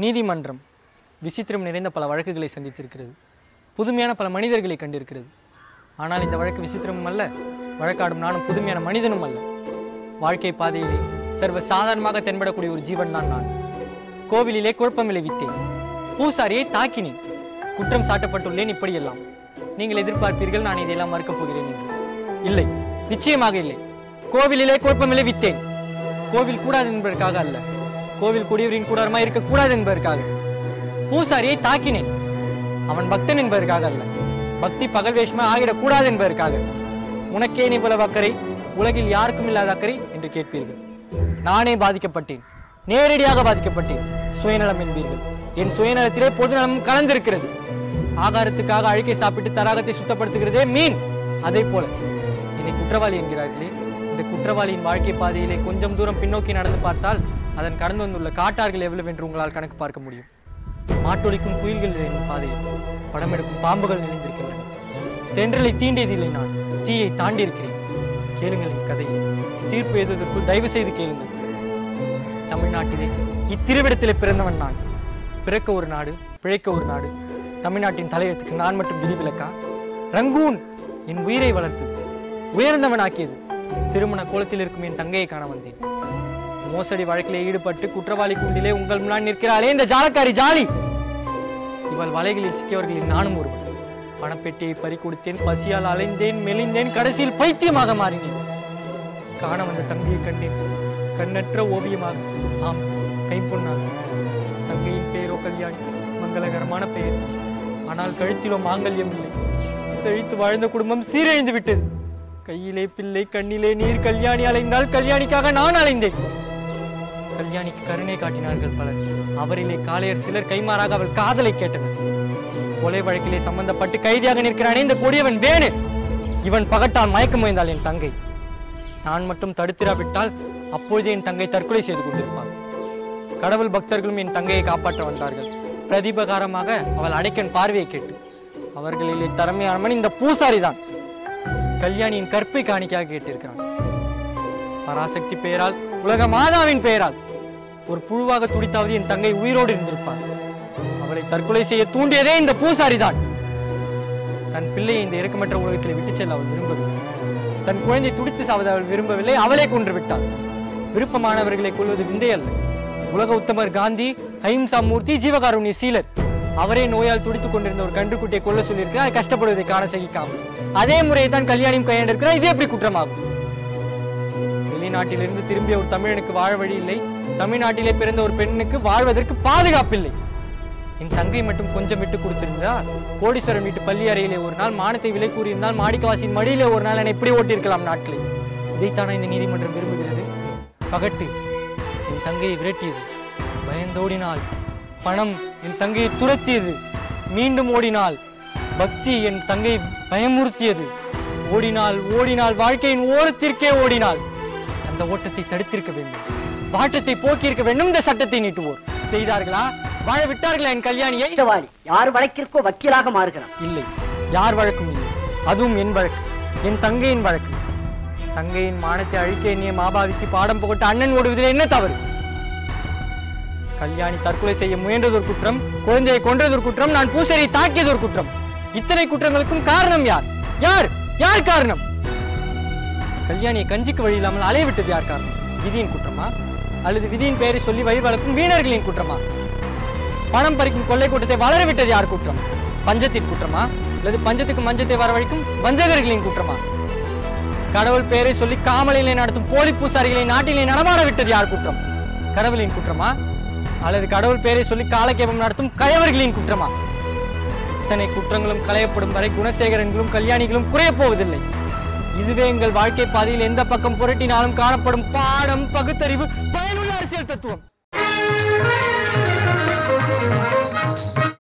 நீதிமன்றம் விசித்திரம் நிறைந்த பல வழக்குகளை சந்தித்திருக்கிறது. புதுமையான பல மனிதர்களை கண்டிருக்கிறது. ஆனால் இந்த வழக்கு விசித்திரமும் அல்ல வழக்காடும் நானும் புதுமையான மனிதனும் அல்ல. வாழ்க்கை பாதையிலே சர்வ சாதாரணமாக தென்படக்கூடிய ஒரு ஜீவன் தான் நான். கோவிலிலே குழப்பம் விளைவித்தேன். பூசாரியை தாக்கினேன். குற்றம் சாட்டப்பட்டுள்ளேன் இப்படியெல்லாம். நீங்கள் எதிர்பார்ப்பீர்கள் நான் இதையெல்லாம் மறுக்கப் போகிறேன் என்று. இல்லை நிச்சயமாக இல்லை. கோவிலிலே குழப்பம் விளைவித்தேன். கோவில் கூடாது என்பதற்காக அல்ல. கோவில் குடியவரின் கூடாரமா இருக்கக்கூடாது என்பதற்காக. பூசாரியை தாக்கினேன். அவன் பக்தன் என்பதற்காக அல்ல. பக்தி பகல் வேஷமா ஆகிடக்கூடாது என்பதற்காக. உனக்கே இவ்வளவு அக்கறை? உலகில் யாருக்கும் இல்லாத அக்கறை? என்று கேட்பீர்கள். நானே பாதிக்கப்பட்டேன். நேரடியாக பாதிக்கப்பட்டேன். சுயநலம் என்பீர்கள். என் சுயநலத்திலே பொதுநலமும் கலந்திருக்கிறது. ஆகாரத்துக்காக அழுக்கை சாப்பிட்டு தராகத்தை சுத்தப்படுத்துகிறதே மீன். அதே போல என்னை குற்றவாளி என்கிறார்களே இந்த குற்றவாளியின் வாழ்க்கை பாதையிலே கொஞ்சம் தூரம் பின்னோக்கி நடந்து பார்த்தால் அதன் கடந்து வந்துள்ள காட்டார்கள் எவ்வளவு என்று உங்களால் கணக்கு பார்க்க முடியும். மாட்டொழிக்கும் குயில்கள் நிறைந்த பாதையில். படம் எடுக்கும் பாம்புகள் நிறைந்திருக்கின்றன தென்றலை தீண்டியதில்லை நான். தீயை தாண்டி இருக்கிறேன் கேளுங்கள் என் கதையை. தீர்ப்பு எழுதுவதற்குள் தயவு செய்து கேளுங்கள். தமிழ்நாட்டிலே. இத்திருவிடத்திலே பிறந்தவன் நான். பிறக்க ஒரு நாடு பிழைக்க ஒரு நாடு. தமிழ்நாட்டின் தலையெழுத்துக்கு நான் மட்டும் விதிவிலக்கா ரங்கூன் என் உயிரை வளர்த்தது உயர்ந்தவன் ஆக்கியது திருமண கோலத்தில் இருக்கும் என் தங்கையை காண வந்தேன். மோசடி வழக்கிலே ஈடுபட்டு குற்றவாளி கூண்டிலே உங்கள் முன்னால் நிற்கிறாளே இந்த ஜாலக்காரி ஜாலி! இவள் வலைகளில் சிக்கியவர்களில் நானும் ஒருவன். பணப்பெட்டியை பறி கொடுத்தேன் பசியால் அலைந்தேன் மெலிந்தேன் கடைசியில் பைத்தியமாக மாறினேன். காண வந்த தங்கையை கண்டேன். கண்ணற்ற ஓவியமாக. ஆம் கைப்பொன்னாக. தங்கையின் பெயரோ கல்யாணி மங்களகரமான பெயர். ஆனால் கழுத்திலோ மாங்கல்யம் இல்லை. செழித்து வாழ்ந்த குடும்பம் சீரழிந்து விட்டது. கையிலே பிள்ளை கண்ணிலே நீர் கல்யாணி அலைந்தால் கல்யாணிக்காக நான் அலைந்தேன். கல்யாணிக்கு கருணை காட்டினார்கள் பலர். அவரிலே காளையர் சிலர் கைமாறாக அவள் காதலை கேட்டனர். கொலை வழக்கிலே சம்பந்தப்பட்டு கைதியாக நிற்கிறானே இந்த கொடியவன் வேணு. இவன் பகட்டால் மயக்க முயந்தாள் என் தங்கை. நான் மட்டும் தடுத்திராவிட்டால் அப்பொழுது என் தங்கை தற்கொலை செய்து கொண்டிருப்பாள். கடவுள் பக்தர்களும் என் தங்கையை காப்பாற்ற வந்தார்கள். பிரதிபகாரமாக அவள் அடைக்கன் பார்வையை கேட்டு அவர்களிலே திறமையானவன் இந்த பூசாரி தான் கல்யாணியின் கற்பை காணிக்காக கேட்டிருக்கிறான் பராசக்தி பெயரால் உலக மாதாவின் பெயரால் ஒரு புழுவாக துடித்தாவது என் தங்கை உயிரோடு இருந்திருப்பாள். அவளை தற்கொலை செய்ய தூண்டியதே இந்த பூசாரி தான் தன் பிள்ளையை இந்த இறக்கமற்ற உலகத்தில் விட்டுச் செல்ல அவள் விரும்பவில்லை. தன் குழந்தை துடித்து சாவது அவள் விரும்பவில்லை. அவளே கொன்று விட்டாள். விருப்பமானவர்களை கொள்வது விந்தை அல்ல உலக உத்தமர் காந்தி அஹிம்சா மூர்த்தி ஜீவகாருண்ய சீலர். அவரே நோயால் துடித்துக் கொண்டிருந்த ஒரு கன்றுக்குட்டியை கொல்ல சொல்லியிருக்கிறார். அது கஷ்டப்படுவதை காண சகிக்காமல். அதே முறையை தான் கல்யாணியும் கையாண்டிருக்கிறார். இது எப்படி குற்றமாகும்? வெளிநாட்டிலிருந்து திரும்பிய ஒரு தமிழனுக்கு வாழ வழி இல்லை. தமிழ்நாட்டிலே பிறந்த ஒரு பெண்ணுக்கு வாழ்வதற்கு பாதுகாப்பில்லை. என் தங்கை மட்டும் கொஞ்சம் விட்டு கொடுத்திருந்தால் கோடீஸ்வரன் வீட்டு பள்ளி அறையிலே ஒரு நாள் மானத்தை விலை கூறியிருந்தால் மாடிக்கவாசியின் மடியிலே ஒரு நாள் என்னை இப்படி ஓட்டியிருக்கலாம் நாட்களை. இதைத்தானே இந்த நீதிமன்றம் விரும்புகிறது. பகட்டு. என் தங்கையை விரட்டியது. பயந்தோடினாள் பணம் என் தங்கையை துரத்தியது. மீண்டும் ஓடினாள் பக்தி என் தங்கை பயமுறுத்தியது. ஓடினாள் ஓடினாள் வாழ்க்கையின் ஓரத்திற்கே ஓடினாள் அந்த ஓட்டத்தை தடுத்திருக்க வேண்டும். வாட்டத்தை போக்கியிருக்க வேண்டும். இந்த சட்டத்தை நீட்டுவோர். செய்தார்களா? வாழ விட்டார்களா என் கல்யாணியை? யார் வழக்கிற்கோ வக்கீலாக மாறுகிறான். இல்லை. யார் வழக்கும் இல்லை. அதுவும் என் வழக்கு. என் தங்கையின் வழக்கு. தங்கையின் மானத்தை அழிக்க எண்ணிய மாபாவிக்கு பாடம் புகட்ட அண்ணன் ஓடுவதில் என்ன தவறு? கல்யாணி தற்கொலை செய்ய முயன்றது ஒரு குற்றம் குழந்தையை கொன்றது ஒரு குற்றம் நான் பூசரியை தாக்கியது ஒரு குற்றம். இத்தனை குற்றங்களுக்கும் காரணம் யார்? யார்? யார் காரணம்? கல்யாணியை கஞ்சிக்கு வழி இல்லாமல் அலைய விட்டது யார் காரணம்? விதியின் குற்றமா? அல்லது விதியின் பெயரை சொல்லி வயிறு வளர்க்கும் வீணர்களின் குற்றமா? பணம் பறிக்கும் கொள்ளை கூட்டத்தை வளர விட்டது யார் குற்றம்? பஞ்சத்தின் குற்றமா? அல்லது பஞ்சத்துக்கு மஞ்சத்தை வரவழைக்கும் வஞ்சகர்களின் குற்றமா? கடவுள் பெயரை சொல்லி காமலிலே நடத்தும் போலி பூசாரிகளை நாட்டிலே நடமாட விட்டது யார் குற்றம்? கடவுளின் குற்றமா? அல்லது கடவுள் பெயரை சொல்லி காலக்கேபம் நடத்தும் கயவர்களின் குற்றமா? இத்தனை குற்றங்களும் களையப்படும் வரை குணசேகரன்களும் கல்யாணிகளும் குறைய போவதில்லை. இதுவே எங்கள் வாழ்க்கை பாதையில் எந்த பக்கம் புரட்டினாலும் காணப்படும் பாடம் பகுத்தறிவு பயனுள்ள அரசியல் தத்துவம்.